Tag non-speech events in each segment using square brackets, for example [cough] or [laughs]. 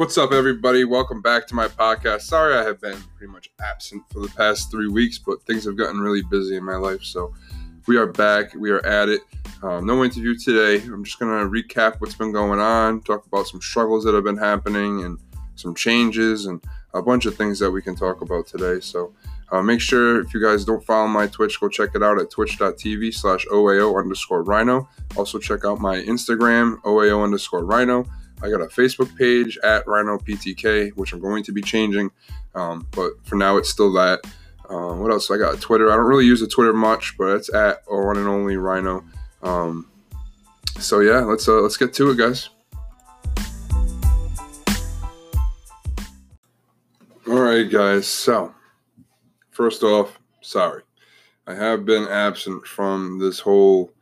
What's up, everybody? Welcome back to my podcast. Sorry I have been pretty much absent for the past three weeks, but things have gotten really busy in my life. So we are back. We are at it. Um, no interview today. I'm just going to recap what's been going on, talk about some struggles that have been happening, and some changes, and a bunch of things that we can talk about today. So uh, make sure if you guys don't follow my Twitch, go check it out at twitch.tv slash OAO underscore rhino. Also check out my Instagram, OAO underscore rhino. I got a Facebook page at Rhino PTK, which I'm going to be changing. Um, but for now, it's still that. Um, what else? I got Twitter. I don't really use the Twitter much, but it's at one and only Rhino. Um, so yeah, let's uh, let's get to it, guys. All right, guys. So first off, sorry, I have been absent from this whole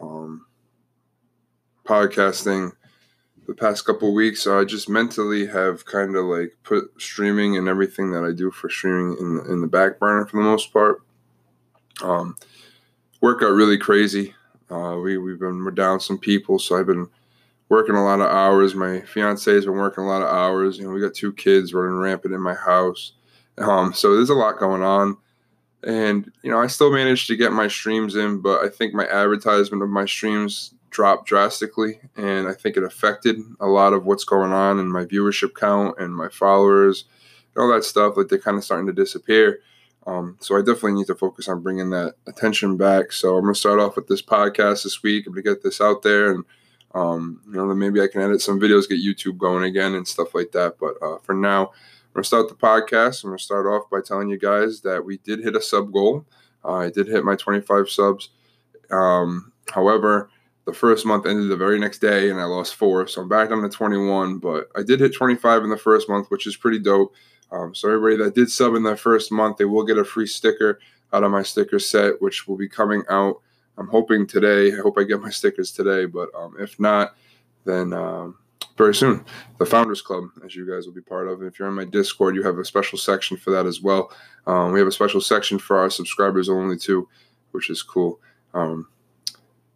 um, podcasting the past couple weeks, I just mentally have kind of like put streaming and everything that I do for streaming in the, in the back burner for the most part. Um, work got really crazy. Uh, we we've been we're down some people, so I've been working a lot of hours. My fiance has been working a lot of hours. You know, we got two kids running rampant in my house, um, so there's a lot going on. And you know, I still managed to get my streams in, but I think my advertisement of my streams dropped drastically, and I think it affected a lot of what's going on in my viewership count and my followers, and all that stuff. Like they're kind of starting to disappear. Um, so I definitely need to focus on bringing that attention back. So I'm gonna start off with this podcast this week. I'm gonna get this out there, and um, you know, then maybe I can edit some videos, get YouTube going again, and stuff like that. But uh, for now, I'm gonna start the podcast. I'm gonna start off by telling you guys that we did hit a sub goal. Uh, I did hit my 25 subs. Um, however, the first month ended the very next day and I lost four. So I'm back down to 21, but I did hit 25 in the first month, which is pretty dope. Um, so everybody that did sub in that first month, they will get a free sticker out of my sticker set, which will be coming out. I'm hoping today. I hope I get my stickers today, but um, if not, then um, very soon. The Founders Club, as you guys will be part of. If you're in my Discord, you have a special section for that as well. Um, we have a special section for our subscribers only too, which is cool.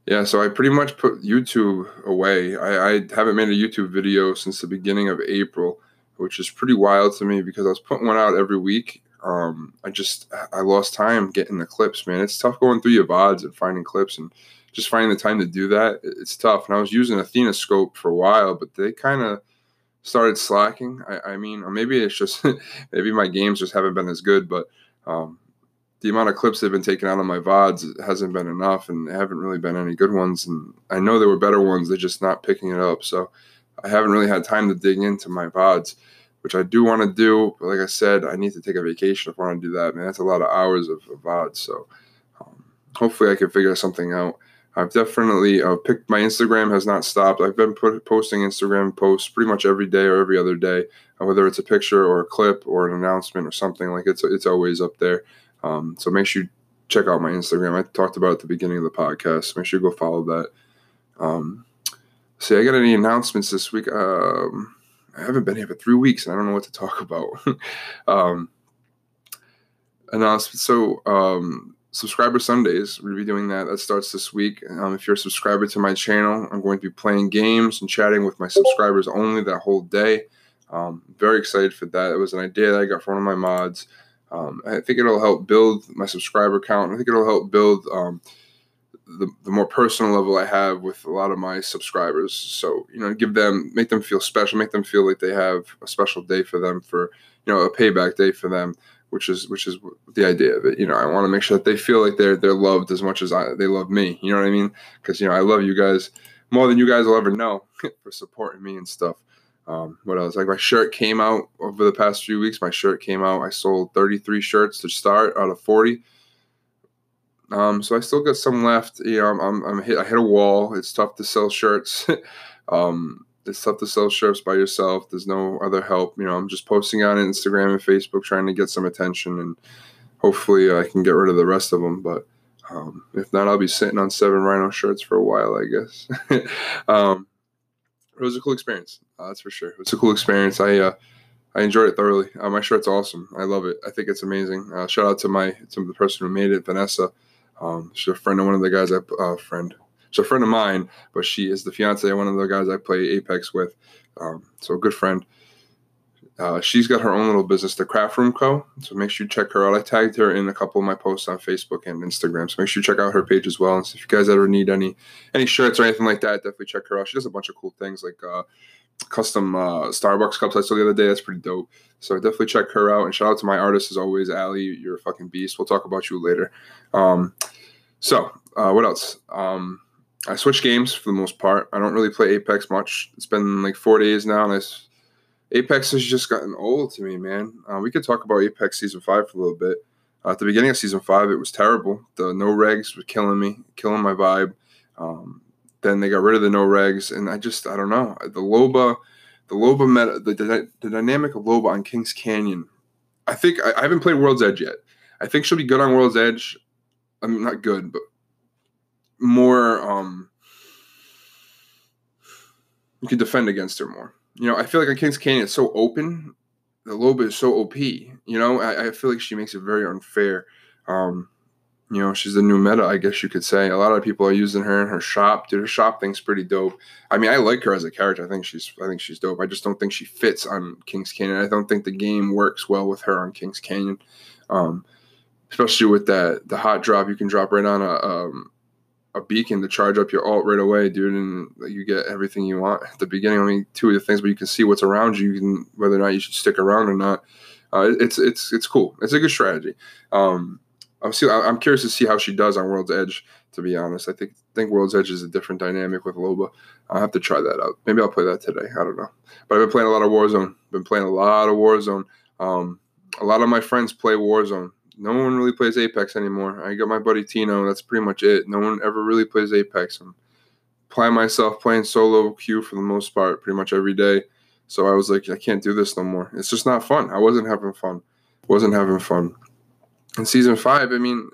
Yeah, so I pretty much put YouTube away. I, I, haven't made a YouTube video since the beginning of April, which is pretty wild to me because I was putting one out every week. Um, I just I lost time getting the clips, man. It's tough going through your VODs and finding clips and just finding the time to do that. It's tough. And I was using Athenascope for a while, but they kind of started slacking. I, I mean, or maybe it's just [laughs] maybe my games just haven't been as good, but um, the amount of clips they've been taken out of my VODs hasn't been enough, and haven't really been any good ones. And I know there were better ones, they're just not picking it up. So I haven't really had time to dig into my VODs, which I do want to do. But like I said, I need to take a vacation if I want to do that. Man, that's a lot of hours of, of VODs. So um, hopefully I can figure something out. I've definitely uh, picked my Instagram has not stopped. I've been put, posting Instagram posts pretty much every day or every other day, whether it's a picture or a clip or an announcement or something like it's it's always up there. Um, so make sure you check out my Instagram. I talked about at the beginning of the podcast. Make sure you go follow that. Um, see, I got any announcements this week? Um, I haven't been here for three weeks, and I don't know what to talk about. [laughs] um, announcement. So, um, subscriber Sundays, we'll be doing that. That starts this week. Um, if you're a subscriber to my channel, I'm going to be playing games and chatting with my subscribers only that whole day. Um, very excited for that. It was an idea that I got from one of my mods. Um, I think it'll help build my subscriber count. I think it'll help build um, the, the more personal level I have with a lot of my subscribers. So, you know, give them, make them feel special, make them feel like they have a special day for them for, you know, a payback day for them, which is, which is the idea of it. You know, I want to make sure that they feel like they're, they're loved as much as I, they love me. You know what I mean? Cause, you know, I love you guys more than you guys will ever know [laughs] for supporting me and stuff. Um, what else? Like my shirt came out over the past few weeks. My shirt came out. I sold 33 shirts to start out of 40. Um, so I still got some left. You know, I'm, I'm, I'm hit, I hit a wall. It's tough to sell shirts. [laughs] um, it's tough to sell shirts by yourself. There's no other help. You know, I'm just posting on Instagram and Facebook trying to get some attention, and hopefully I can get rid of the rest of them. But um, if not, I'll be sitting on seven Rhino shirts for a while, I guess. [laughs] um, it was a cool experience. Uh, that's for sure. It was a cool experience. I uh, I enjoyed it thoroughly. Uh, my shirt's awesome. I love it. I think it's amazing. Uh, shout out to my to the person who made it, Vanessa. Um, she's a friend of one of the guys I uh, friend. She's a friend of mine, but she is the fiance of one of the guys I play Apex with. Um, so a good friend. Uh, she's got her own little business, the Craft Room Co. So make sure you check her out. I tagged her in a couple of my posts on Facebook and Instagram. So make sure you check out her page as well. And if you guys ever need any any shirts or anything like that, definitely check her out. She does a bunch of cool things like uh, custom uh, Starbucks cups I saw the other day. That's pretty dope. So definitely check her out. And shout out to my artist as always, Ali. You're a fucking beast. We'll talk about you later. Um, so uh, what else? Um, I switch games for the most part. I don't really play Apex much. It's been like four days now, and I Apex has just gotten old to me, man. Uh, we could talk about Apex season five for a little bit. Uh, at the beginning of season five, it was terrible. The no regs were killing me, killing my vibe. Um, then they got rid of the no regs, and I just I don't know the Loba, the Loba meta, the, the, the dynamic of Loba on Kings Canyon. I think I, I haven't played World's Edge yet. I think she'll be good on World's Edge. I mean, not good, but more. Um, you can defend against her more you know, I feel like on Kings Canyon it's so open. The Loba is so OP. You know, I, I feel like she makes it very unfair. Um, you know, she's the new meta, I guess you could say. A lot of people are using her in her shop. Dude, her shop thing's pretty dope. I mean, I like her as a character. I think she's I think she's dope. I just don't think she fits on Kings Canyon. I don't think the game works well with her on Kings Canyon. Um, especially with that the hot drop you can drop right on a um, a beacon to charge up your alt right away, dude, and you get everything you want at the beginning. I mean, two of the things, but you can see what's around you, and whether or not you should stick around or not. Uh, it's it's it's cool. It's a good strategy. Um, I'm see, I'm curious to see how she does on World's Edge. To be honest, I think think World's Edge is a different dynamic with Loba. I'll have to try that out. Maybe I'll play that today. I don't know. But I've been playing a lot of Warzone. Been playing a lot of Warzone. Um, a lot of my friends play Warzone no one really plays Apex anymore. I got my buddy Tino. That's pretty much it. No one ever really plays Apex. I'm playing myself playing solo queue for the most part, pretty much every day. So I was like, I can't do this no more. It's just not fun. I wasn't having fun. Wasn't having fun. In season five, I mean,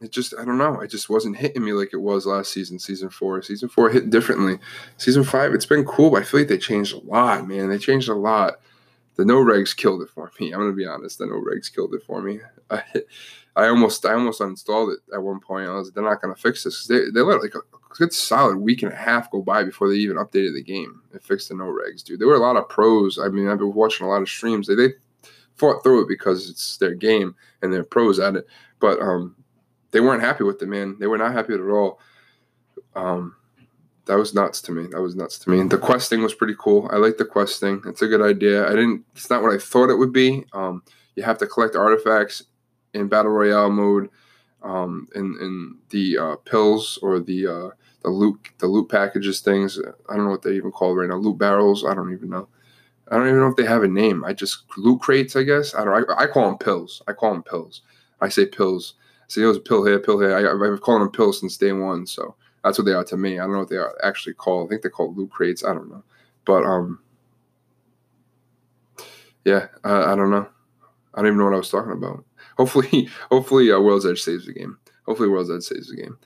it just I don't know. It just wasn't hitting me like it was last season, season four. Season four hit differently. Season five, it's been cool, but I feel like they changed a lot, man. They changed a lot the no regs killed it for me. I'm gonna be honest. The no regs killed it for me. [laughs] I, I almost I almost uninstalled it at one point. I was they're not gonna fix this. They they let like a good solid week and a half go by before they even updated the game and fixed the no regs, dude. There were a lot of pros. I mean, I've been watching a lot of streams. They they fought through it because it's their game and they're pros at it. But um, they weren't happy with it, man. They were not happy at all. Um, that was nuts to me. That was nuts to me. The questing was pretty cool. I like the questing. It's a good idea. I didn't. It's not what I thought it would be. Um, you have to collect artifacts in battle royale mode, um, in the uh, pills or the uh, the loot the loot packages things. I don't know what they even call right now. Loot barrels. I don't even know. I don't even know if they have a name. I just loot crates. I guess I don't. I, I call them pills. I call them pills. I say pills. I say it was a pill here, pill here. I, I've been calling them pills since day one. So that's what they are to me. I don't know what they are actually called. I think they're called loot crates. I don't know, but um, yeah, I, I don't know. I don't even know what I was talking about. [laughs] Hopefully, hopefully, uh, World's Edge saves the game. Hopefully, World's Edge saves the game.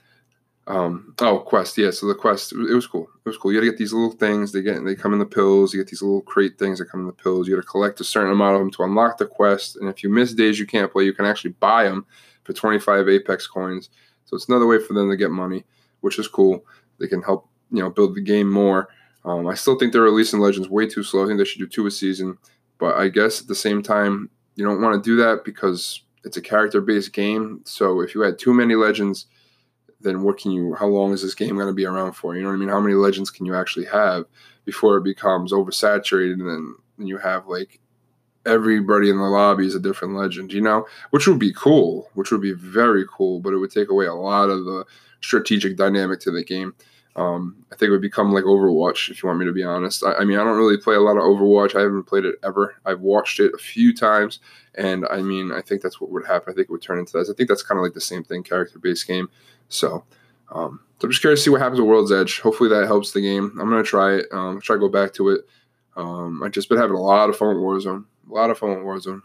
Um, oh, quest, yeah. So the quest, it was cool. It was cool. You got to get these little things. They get, they come in the pills. You get these little crate things that come in the pills. You got to collect a certain amount of them to unlock the quest. And if you miss days you can't play, you can actually buy them for 25 Apex coins. So it's another way for them to get money which is cool. They can help you know build the game more. Um, I still think they're releasing Legends way too slow. I think they should do two a season. But I guess at the same time, you don't want to do that because it's a character-based game. So if you had too many Legends, then what can you? How long is this game going to be around for? You know what I mean? How many Legends can you actually have before it becomes oversaturated and then you have like everybody in the lobby is a different legend, you know, which would be cool, which would be very cool, but it would take away a lot of the strategic dynamic to the game. Um, I think it would become like Overwatch, if you want me to be honest. I, I, mean, I don't really play a lot of Overwatch. I haven't played it ever. I've watched it a few times, and I mean, I think that's what would happen. I think it would turn into that. I think that's kind of like the same thing, character-based game. So, um, so I'm just curious to see what happens with World's Edge. Hopefully, that helps the game. I'm gonna try it. Um, try to go back to it. Um, I've just been having a lot of fun with Warzone. A lot of fun with Warzone.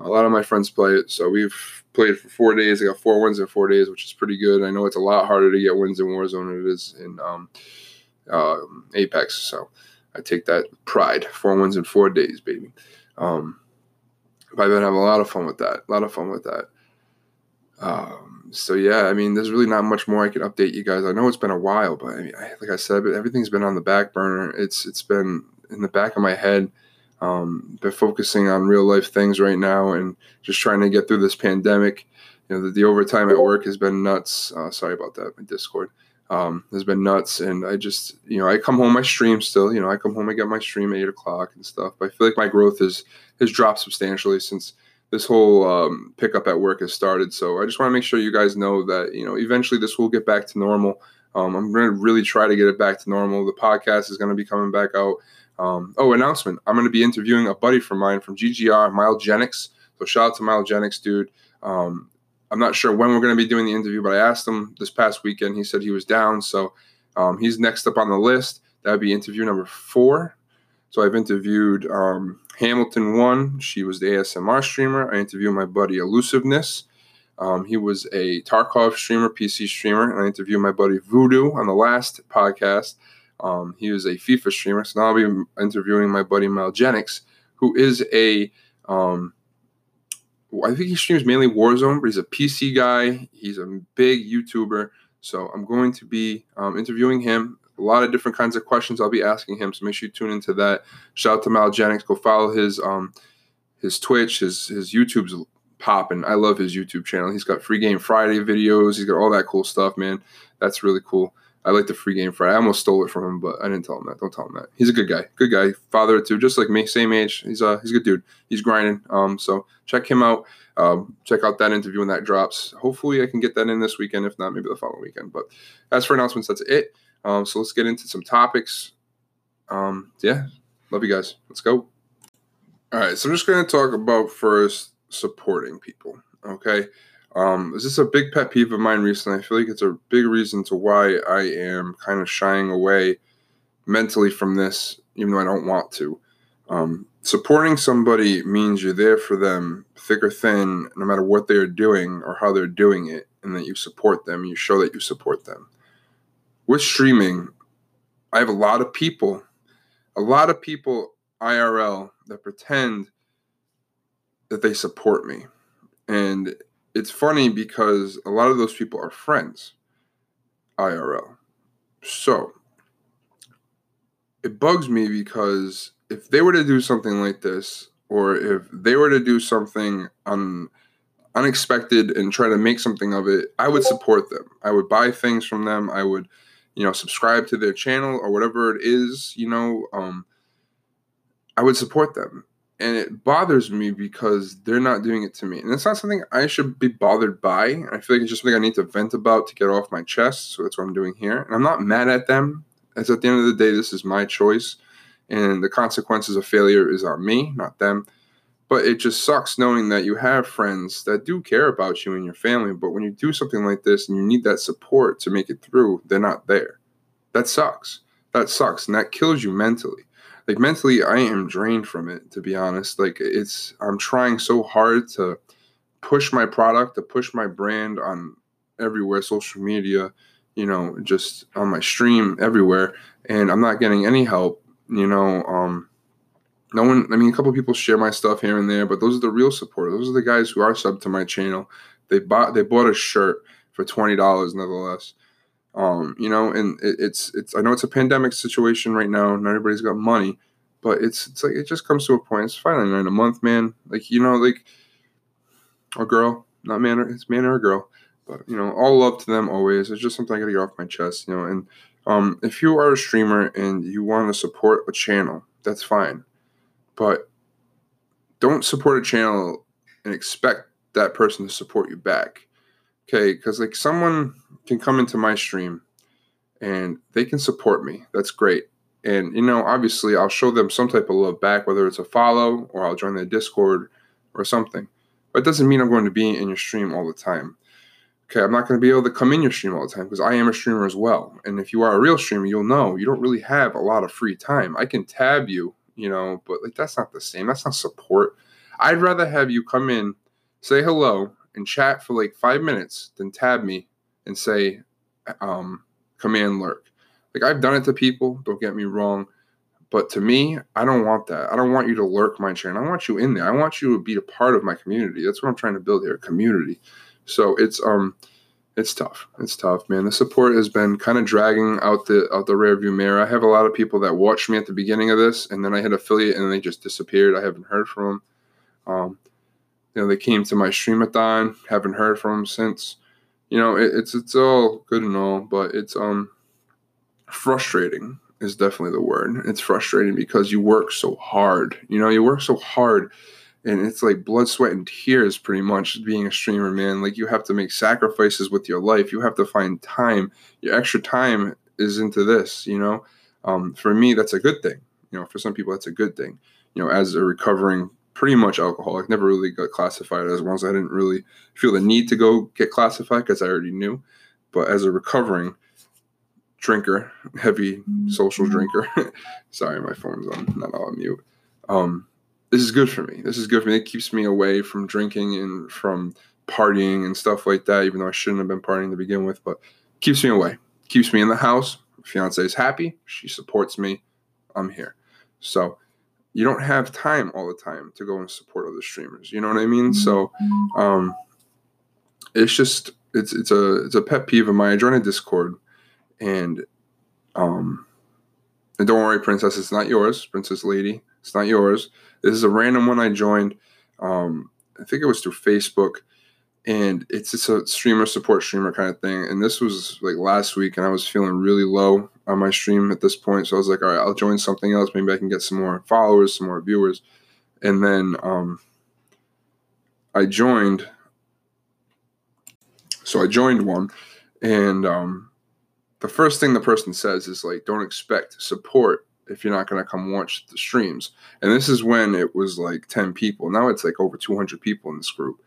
A lot of my friends play it, so we've played for four days. I got four wins in four days, which is pretty good. I know it's a lot harder to get wins in Warzone than it is in um, uh, Apex, so I take that pride. Four wins in four days, baby. Um, I've been having a lot of fun with that. A lot of fun with that. Um, so yeah, I mean, there's really not much more I can update you guys. I know it's been a while, but I mean, like I said, but everything's been on the back burner. It's it's been in the back of my head Um, been focusing on real life things right now and just trying to get through this pandemic. You know, the, the overtime at work has been nuts. Uh, sorry about that, my Discord um, has been nuts. And I just, you know, I come home, I stream still. You know, I come home, I get my stream at eight o'clock and stuff. But I feel like my growth has has dropped substantially since this whole um, pickup at work has started. So I just want to make sure you guys know that you know eventually this will get back to normal. Um, I'm going to really try to get it back to normal. The podcast is going to be coming back out. Um, oh, announcement! I'm going to be interviewing a buddy from mine from GGR, Mildgenics. So shout out to Mildgenics, dude. Um, I'm not sure when we're going to be doing the interview, but I asked him this past weekend. He said he was down, so um, he's next up on the list. That would be interview number four. So I've interviewed um, Hamilton One. She was the ASMR streamer. I interviewed my buddy Elusiveness. Um, he was a Tarkov streamer, PC streamer, and I interviewed my buddy Voodoo on the last podcast. Um, he was a FIFA streamer. So now I'll be interviewing my buddy Malgenics, who is a um, I think he streams mainly Warzone, but he's a PC guy. He's a big YouTuber. So I'm going to be um, interviewing him. A lot of different kinds of questions I'll be asking him. So make sure you tune into that. Shout out to Malgenics. Go follow his um, his Twitch, his his YouTube's popping. I love his YouTube channel. He's got free game Friday videos. He's got all that cool stuff, man. That's really cool. I like the free game Friday. I almost stole it from him, but I didn't tell him that. Don't tell him that. He's a good guy. Good guy. Father too, just like me, same age. He's a he's a good dude. He's grinding. Um, so check him out. Um, check out that interview when that drops. Hopefully, I can get that in this weekend. If not, maybe the following weekend. But as for announcements, that's it. Um, so let's get into some topics. Um, yeah, love you guys. Let's go. All right, so I'm just going to talk about first supporting people. Okay. Um, this is a big pet peeve of mine recently? I feel like it's a big reason to why I am kind of shying away mentally from this, even though I don't want to. Um, supporting somebody means you're there for them, thick or thin, no matter what they're doing or how they're doing it, and that you support them. You show that you support them. With streaming, I have a lot of people, a lot of people IRL that pretend that they support me. And it's funny because a lot of those people are friends IRL. So it bugs me because if they were to do something like this, or if they were to do something un, unexpected and try to make something of it, I would support them. I would buy things from them. I would, you know, subscribe to their channel or whatever it is, you know, um, I would support them and it bothers me because they're not doing it to me. And it's not something I should be bothered by. I feel like it's just something I need to vent about to get off my chest. So that's what I'm doing here. And I'm not mad at them. As at the end of the day, this is my choice. And the consequences of failure is on me, not them. But it just sucks knowing that you have friends that do care about you and your family. But when you do something like this and you need that support to make it through, they're not there. That sucks. That sucks. And that kills you mentally like mentally i am drained from it to be honest. Like it's i'm trying so hard to push my product to push my brand on everywhere social media you know just on my stream everywhere and i'm not getting any help you know um no one i mean a couple people share my stuff here and there but those are the real supporters. Those are the guys who are sub to my channel. They bought they bought a shirt for $20 nevertheless um, you know, and it, it's it's I know it's a pandemic situation right now, and everybody's got money, but it's it's like it just comes to a point. It's finally nine a month, man. Like you know, like a girl, not man, or, it's man or a girl, but you know, all love to them always. It's just something I gotta get off my chest, you know. And um, if you are a streamer and you want to support a channel, that's fine, but don't support a channel and expect that person to support you back. Okay, because like someone can come into my stream and they can support me. That's great. And you know, obviously I'll show them some type of love back, whether it's a follow or I'll join their Discord or something. But it doesn't mean I'm going to be in your stream all the time. Okay, I'm not going to be able to come in your stream all the time because I am a streamer as well. And if you are a real streamer, you'll know you don't really have a lot of free time. I can tab you, you know, but like that's not the same. That's not support. I'd rather have you come in, say hello, and chat for like five minutes then tab me and say, um, command lurk. Like I've done it to people, don't get me wrong. But to me, I don't want that. I don't want you to lurk my channel. I want you in there. I want you to be a part of my community. That's what I'm trying to build here, community. So it's um it's tough. It's tough, man. The support has been kind of dragging out the out the rearview mirror. I have a lot of people that watched me at the beginning of this, and then I hit affiliate, and they just disappeared. I haven't heard from them. Um, you know, they came to my streamathon, haven't heard from them since. You know, it, it's it's all good and all, but it's um frustrating is definitely the word. It's frustrating because you work so hard. You know, you work so hard and it's like blood, sweat, and tears pretty much being a streamer, man. Like you have to make sacrifices with your life. You have to find time. Your extra time is into this, you know. Um, for me, that's a good thing. You know, for some people, that's a good thing. You know, as a recovering pretty much alcoholic, never really got classified as one. So I didn't really feel the need to go get classified because I already knew. But as a recovering drinker, heavy social drinker, [laughs] sorry, my phone's on, not on mute. Um, this is good for me. This is good for me. It keeps me away from drinking and from partying and stuff like that, even though I shouldn't have been partying to begin with, but keeps me away. Keeps me in the house. Fiance is happy. She supports me. I'm here. So you don't have time all the time to go and support other streamers. You know what I mean? So um it's just it's it's a it's a pet peeve of mine. I a Discord and um and don't worry, Princess, it's not yours, Princess Lady. It's not yours. This is a random one I joined. Um, I think it was through Facebook, and it's just a streamer support streamer kind of thing. And this was like last week, and I was feeling really low on my stream at this point. So I was like, all right, I'll join something else. Maybe I can get some more followers, some more viewers. And then um, I joined. So I joined one, and um, the first thing the person says is like, don't expect support if you're not going to come watch the streams. And this is when it was like 10 people. Now it's like over 200 people in this group.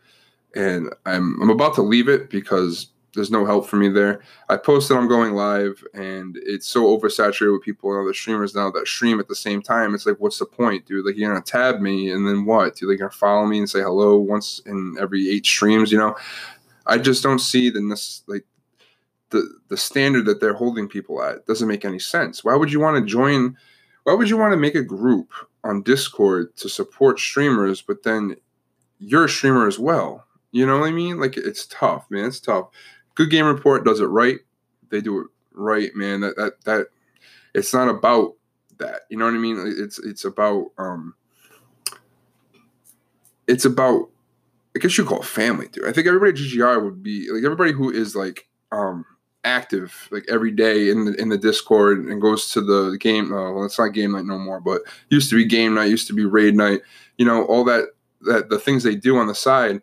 And I'm, I'm about to leave it because there's no help for me there. I posted I'm going live and it's so oversaturated with people and other streamers now that stream at the same time. It's like, what's the point, dude? Like, you're to tab me and then what? Dude, like, you're to follow me and say hello once in every eight streams, you know? I just don't see the, like, the, the standard that they're holding people at doesn't make any sense. Why would you want to join why would you want to make a group on Discord to support streamers, but then you're a streamer as well? You know what I mean? Like it's tough, man. It's tough. Good Game Report does it right. They do it right, man. That that that it's not about that. You know what I mean? It's it's about um it's about I guess you call it family, dude. I think everybody at GGR would be like everybody who is like um active like every day in the in the Discord and goes to the game. Uh, well, it's not game night no more, but used to be game night, used to be raid night. You know, all that that the things they do on the side.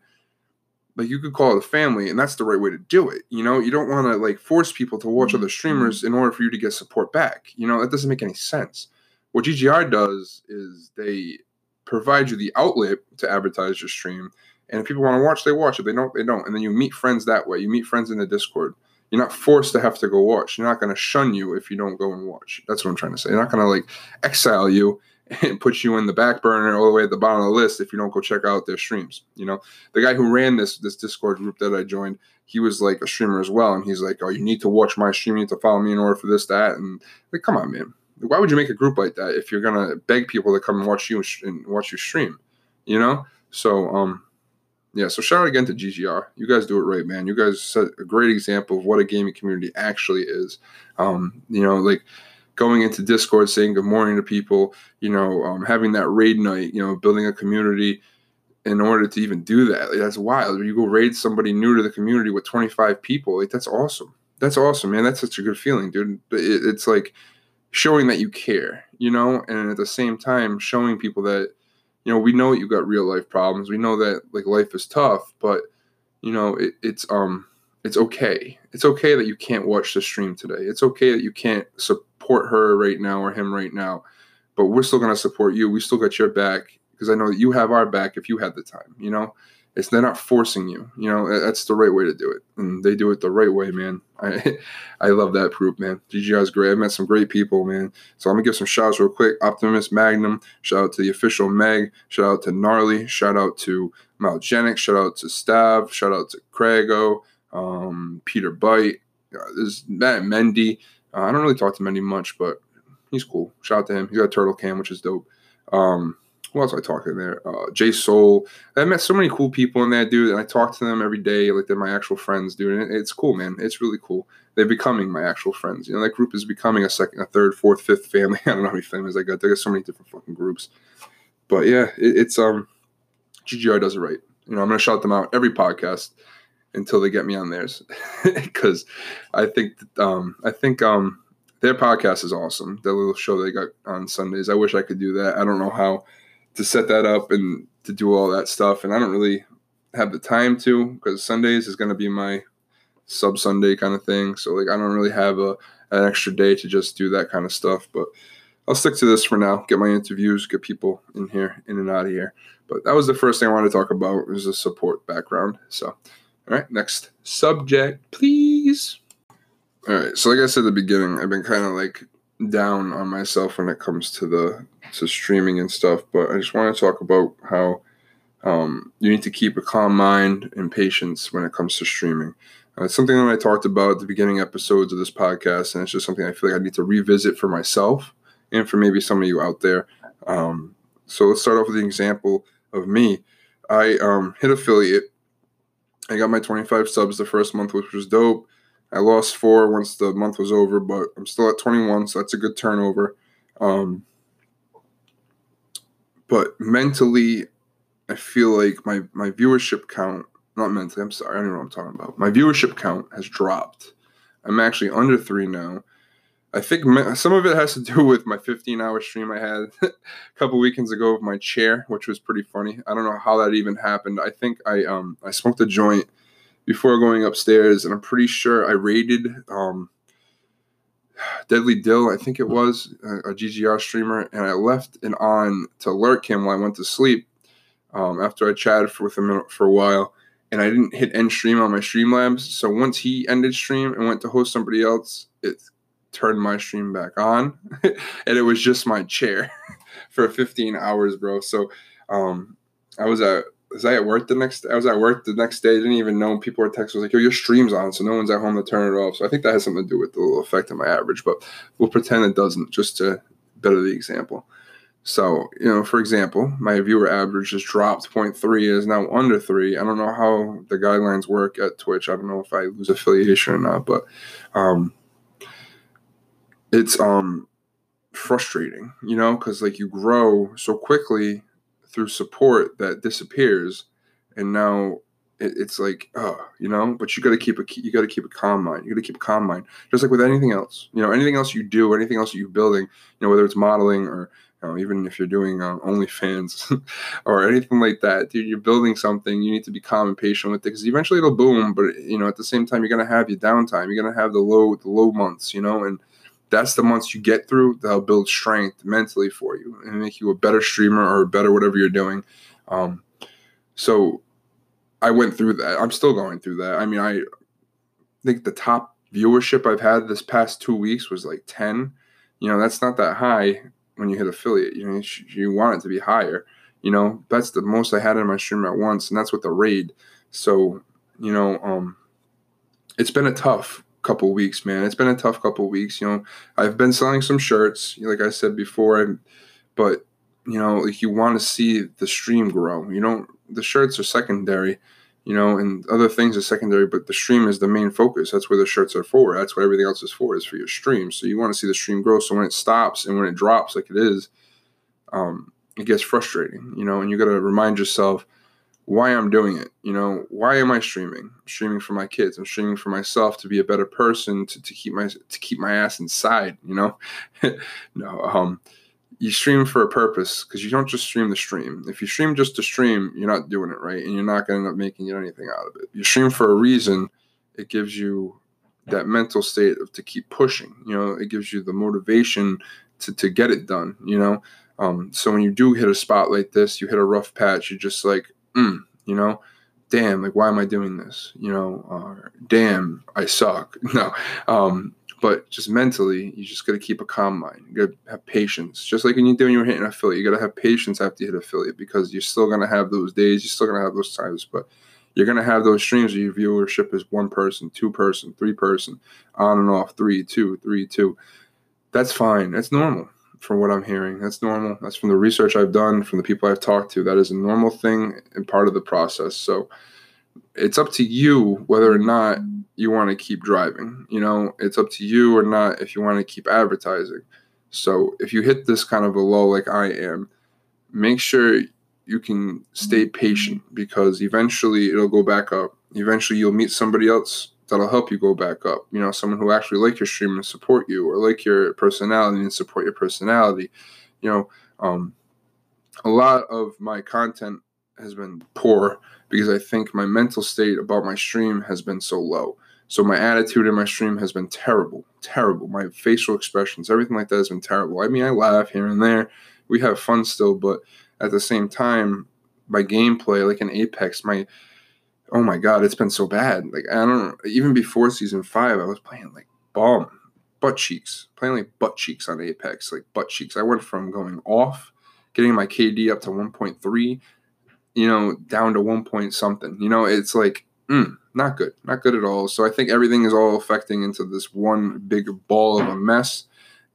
Like you could call it a family, and that's the right way to do it. You know, you don't want to like force people to watch other mm-hmm. streamers in order for you to get support back. You know, that doesn't make any sense. What GGR does is they provide you the outlet to advertise your stream, and if people want to watch, they watch. If they don't, they don't. And then you meet friends that way. You meet friends in the Discord. You're not forced to have to go watch. You're not going to shun you if you don't go and watch. That's what I'm trying to say. You're not going to like exile you [laughs] and put you in the back burner all the way at the bottom of the list if you don't go check out their streams. You know, the guy who ran this this Discord group that I joined, he was like a streamer as well, and he's like, "Oh, you need to watch my stream. You need to follow me in order for this, that." And like, come on, man. Why would you make a group like that if you're gonna beg people to come and watch you and watch your stream? You know. So um, yeah, so shout out again to GGR. You guys do it right, man. You guys set a great example of what a gaming community actually is. Um, you know, like going into Discord, saying good morning to people, you know, um, having that raid night, you know, building a community in order to even do that. Like, that's wild. You go raid somebody new to the community with 25 people. Like, that's awesome. That's awesome, man. That's such a good feeling, dude. It, it's like showing that you care, you know, and at the same time showing people that you know, we know you've got real life problems. We know that like life is tough, but you know, it, it's um it's okay. It's okay that you can't watch the stream today. It's okay that you can't support her right now or him right now, but we're still gonna support you. We still got your back because I know that you have our back if you had the time. You know, it's they're not forcing you. You know, that's the right way to do it, and they do it the right way, man. [laughs] I I love that group, man. GGR is great. I met some great people, man. So I'm gonna give some shouts real quick. Optimus Magnum, shout out to the official Meg, shout out to Gnarly, shout out to Malgenic, shout out to Stav, shout out to Craigo, um, Peter Bite, uh, there's Matt Mendy. Uh, I don't really talk to Mendy much, but he's cool. Shout out to him. He got turtle cam, which is dope. Um, who else I talked in there? Uh, Jay Soul. I met so many cool people in there, dude. And I talk to them every day, like they're my actual friends, dude. And it's cool, man. It's really cool. They're becoming my actual friends. You know, that group is becoming a second, a third, fourth, fifth family. [laughs] I don't know how many families I got. There got so many different fucking groups. But yeah, it, it's um, GGR does it right. You know, I'm gonna shout them out every podcast until they get me on theirs [laughs] because I think um, I think um, their podcast is awesome. Their little show they got on Sundays. I wish I could do that. I don't know how to set that up and to do all that stuff, and I don't really have the time to because Sundays is going to be my sub Sunday kind of thing. So like I don't really have a an extra day to just do that kind of stuff, but I'll stick to this for now. Get my interviews, get people in here, in and out of here. But that was the first thing I wanted to talk about was the support background. So, all right, next subject, please. All right, so like I said at the beginning, I've been kind of like down on myself when it comes to the to streaming and stuff, but I just want to talk about how um, you need to keep a calm mind and patience when it comes to streaming. Uh, it's something that I talked about at the beginning episodes of this podcast, and it's just something I feel like I need to revisit for myself and for maybe some of you out there. Um, so let's start off with the example of me. I um, hit affiliate. I got my 25 subs the first month, which was dope. I lost four once the month was over, but I'm still at 21, so that's a good turnover. Um, but mentally, I feel like my my viewership count, not mentally, I'm sorry, I don't know what I'm talking about. My viewership count has dropped. I'm actually under three now. I think some of it has to do [laughs] with my 15 hour stream I had [laughs] a couple weekends ago of my chair, which was pretty funny. I don't know how that even happened. I think I um I smoked a joint before going upstairs, and I'm pretty sure I raided um [sighs] Deadly Dill, I think it was a, a GGR streamer, and I left it on to alert him while I went to sleep. Um, after I chatted for, with him for a while, and I didn't hit end stream on my Streamlabs. So once he ended stream and went to host somebody else, it turned my stream back on, [laughs] and it was just my chair [laughs] for 15 hours, bro. So um, I was at was I at work the next I was at work the next day, didn't even know people were texting. I was like, yo, your stream's on, so no one's at home to turn it off. So I think that has something to do with the little effect on my average, but we'll pretend it doesn't just to better the example. So, you know, for example, my viewer average just dropped 0.3 is now under 3. I don't know how the guidelines work at Twitch. I don't know if I lose affiliation or not, but um it's um frustrating, you know, because like you grow so quickly through support that disappears, and now it, it's like, oh, you know. But you got to keep a you got to keep a calm mind. You got to keep a calm mind, just like with anything else. You know, anything else you do, anything else you're building, you know, whether it's modeling or you know, even if you're doing uh, OnlyFans [laughs] or anything like that, dude, you're building something. You need to be calm and patient with it because eventually it'll boom. But you know, at the same time, you're gonna have your downtime. You're gonna have the low, the low months. You know, and that's the months you get through that'll build strength mentally for you and make you a better streamer or better whatever you're doing. Um, so I went through that. I'm still going through that. I mean, I think the top viewership I've had this past two weeks was like 10. You know, that's not that high when you hit affiliate. You know, you want it to be higher. You know, that's the most I had in my stream at once, and that's with the raid. So, you know, um, it's been a tough couple weeks, man. It's been a tough couple weeks. You know, I've been selling some shirts, like I said before, but you know, like you want to see the stream grow. You know, the shirts are secondary, you know, and other things are secondary, but the stream is the main focus. That's where the shirts are for. That's what everything else is for, is for your stream. So you want to see the stream grow. So when it stops and when it drops like it is, um, it gets frustrating, you know, and you got to remind yourself why I'm doing it. You know, why am I streaming? I'm streaming for my kids. I'm streaming for myself to be a better person, to, to keep my to keep my ass inside. You know, [laughs] no. Um, you stream for a purpose because you don't just stream the stream. If you stream just to stream, you're not doing it right, and you're not going to end up making anything out of it. You stream for a reason. It gives you that mental state of to keep pushing. You know, it gives you the motivation to to get it done. You know. Um, so when you do hit a spot like this, you hit a rough patch, you're just like, mm, you know, damn, like, why am I doing this? You know, or damn, I suck. [laughs] No. Um, but just mentally, you just got to keep a calm mind. You got to have patience. Just like when you do when you're hitting affiliate, you got to have patience after you hit affiliate because you're still going to have those days. You're still going to have those times, but you're going to have those streams where your viewership is one person, two person, three person, on and off, three, two, three, two. That's fine. That's normal. From what I'm hearing. That's normal. That's from the research I've done, from the people I've talked to. That is a normal thing and part of the process. So it's up to you whether or not you want to keep driving. You know, it's up to you or not if you want to keep advertising. So if you hit this kind of a low like I am, make sure you can stay patient because eventually it'll go back up. Eventually you'll meet somebody else that'll help you go back up. You know, someone who actually like your stream and support you or like your personality and support your personality. You know, um, a lot of my content has been poor because I think my mental state about my stream has been so low. So my attitude in my stream has been terrible, terrible. My facial expressions, everything like that has been terrible. I mean, I laugh here and there. We have fun still, but at the same time, my gameplay, like in Apex, my oh my god, it's been so bad. Like I don't even before season five, I was playing like bomb, butt cheeks, playing like butt cheeks on Apex, like butt cheeks. I went from going off, getting my KD up to 1.3, you know, down to one point something. You know, it's like mm, not good, not good at all. So I think everything is all affecting into this one big ball of a mess.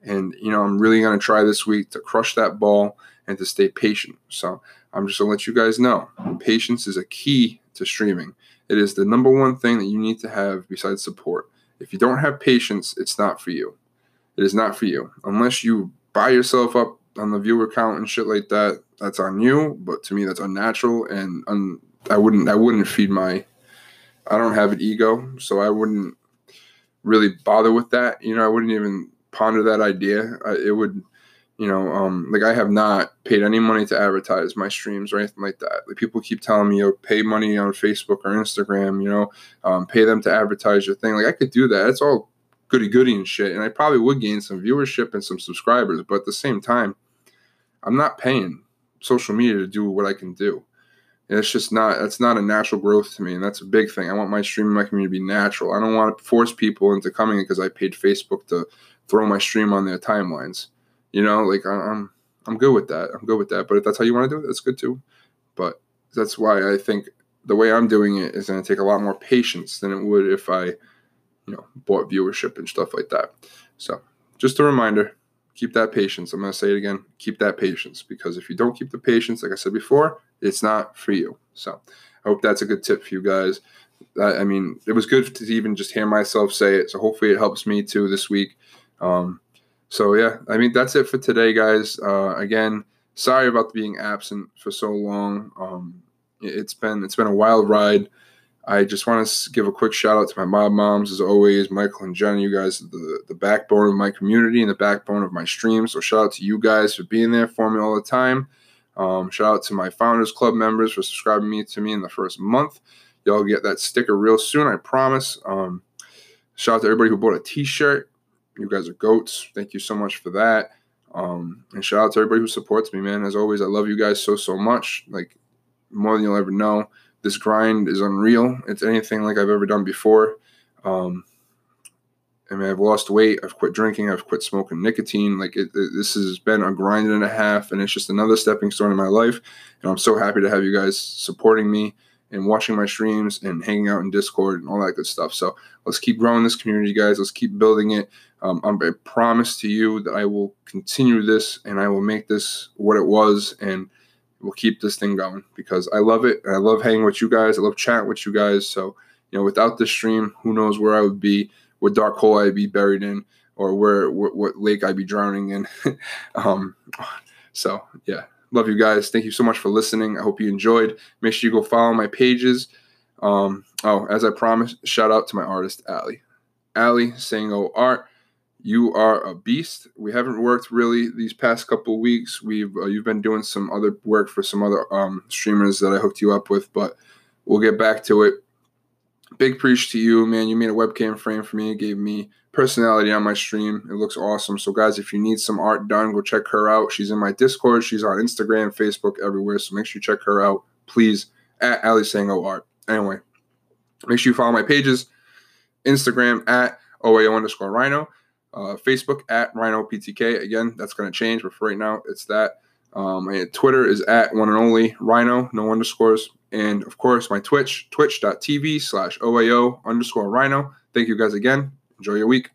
And you know, I'm really gonna try this week to crush that ball and to stay patient. So I'm just gonna let you guys know, patience is a key to streaming. It is the number one thing that you need to have besides support. If you don't have patience, it's not for you. It is not for you. Unless you buy yourself up on the viewer count and shit like that, that's on you. But to me, that's unnatural, and un- I wouldn't. I wouldn't feed my. I don't have an ego, so I wouldn't really bother with that. You know, I wouldn't even ponder that idea. I, it would you know um, like i have not paid any money to advertise my streams or anything like that. Like people keep telling me you know, pay money on facebook or instagram you know um, pay them to advertise your thing. Like i could do that. It's all goody goody and shit and i probably would gain some viewership and some subscribers but at the same time i'm not paying social media to do what i can do. And it's just not that's not a natural growth to me and that's a big thing. I want my stream and my community to be natural. I don't want to force people into coming because i paid facebook to throw my stream on their timelines you know, like I'm I'm good with that. I'm good with that. But if that's how you want to do it, that's good too. But that's why I think the way I'm doing it is going to take a lot more patience than it would if I, you know, bought viewership and stuff like that. So just a reminder, keep that patience. I'm going to say it again, keep that patience because if you don't keep the patience, like I said before, it's not for you. So I hope that's a good tip for you guys. I, mean, it was good to even just hear myself say it. So hopefully it helps me too this week. Um, so yeah, I mean that's it for today, guys. Uh, again, sorry about being absent for so long. Um, it's been it's been a wild ride. I just want to give a quick shout out to my mob moms as always, Michael and Jen. You guys are the, the backbone of my community and the backbone of my stream. So shout out to you guys for being there for me all the time. Um, shout out to my Founders Club members for subscribing me to me in the first month. Y'all get that sticker real soon, I promise. Um, shout out to everybody who bought a T-shirt. You guys are goats. Thank you so much for that. Um, and shout out to everybody who supports me, man. As always, I love you guys so so much. Like more than you'll ever know. This grind is unreal. It's anything like I've ever done before. Um, I mean, I've lost weight. I've quit drinking. I've quit smoking nicotine. Like it, it, this has been a grind and a half, and it's just another stepping stone in my life. And I'm so happy to have you guys supporting me and watching my streams and hanging out in Discord and all that good stuff. So let's keep growing this community, guys. Let's keep building it. Um, I promise to you that I will continue this and I will make this what it was and we'll keep this thing going because I love it and I love hanging with you guys. I love chatting with you guys. So, you know, without this stream, who knows where I would be, what dark hole I'd be buried in, or where what, what lake I'd be drowning in. [laughs] um, so, yeah, love you guys. Thank you so much for listening. I hope you enjoyed. Make sure you go follow my pages. Um, oh, as I promised, shout out to my artist, Ali. Ali oh, Art you are a beast. We haven't worked really these past couple weeks. We've uh, you've been doing some other work for some other um, streamers that I hooked you up with, but we'll get back to it. Big preach to you, man. You made a webcam frame for me. It gave me personality on my stream. It looks awesome. So, guys, if you need some art done, go check her out. She's in my Discord. She's on Instagram, Facebook, everywhere. So make sure you check her out, please. At Ali Sango Art. Anyway, make sure you follow my pages. Instagram at OAO underscore Rhino. Uh, Facebook at Rhino PTK. Again, that's going to change, but for right now, it's that. Um, Twitter is at one and only Rhino, no underscores. And of course, my Twitch, twitch.tv slash OAO underscore Rhino. Thank you guys again. Enjoy your week.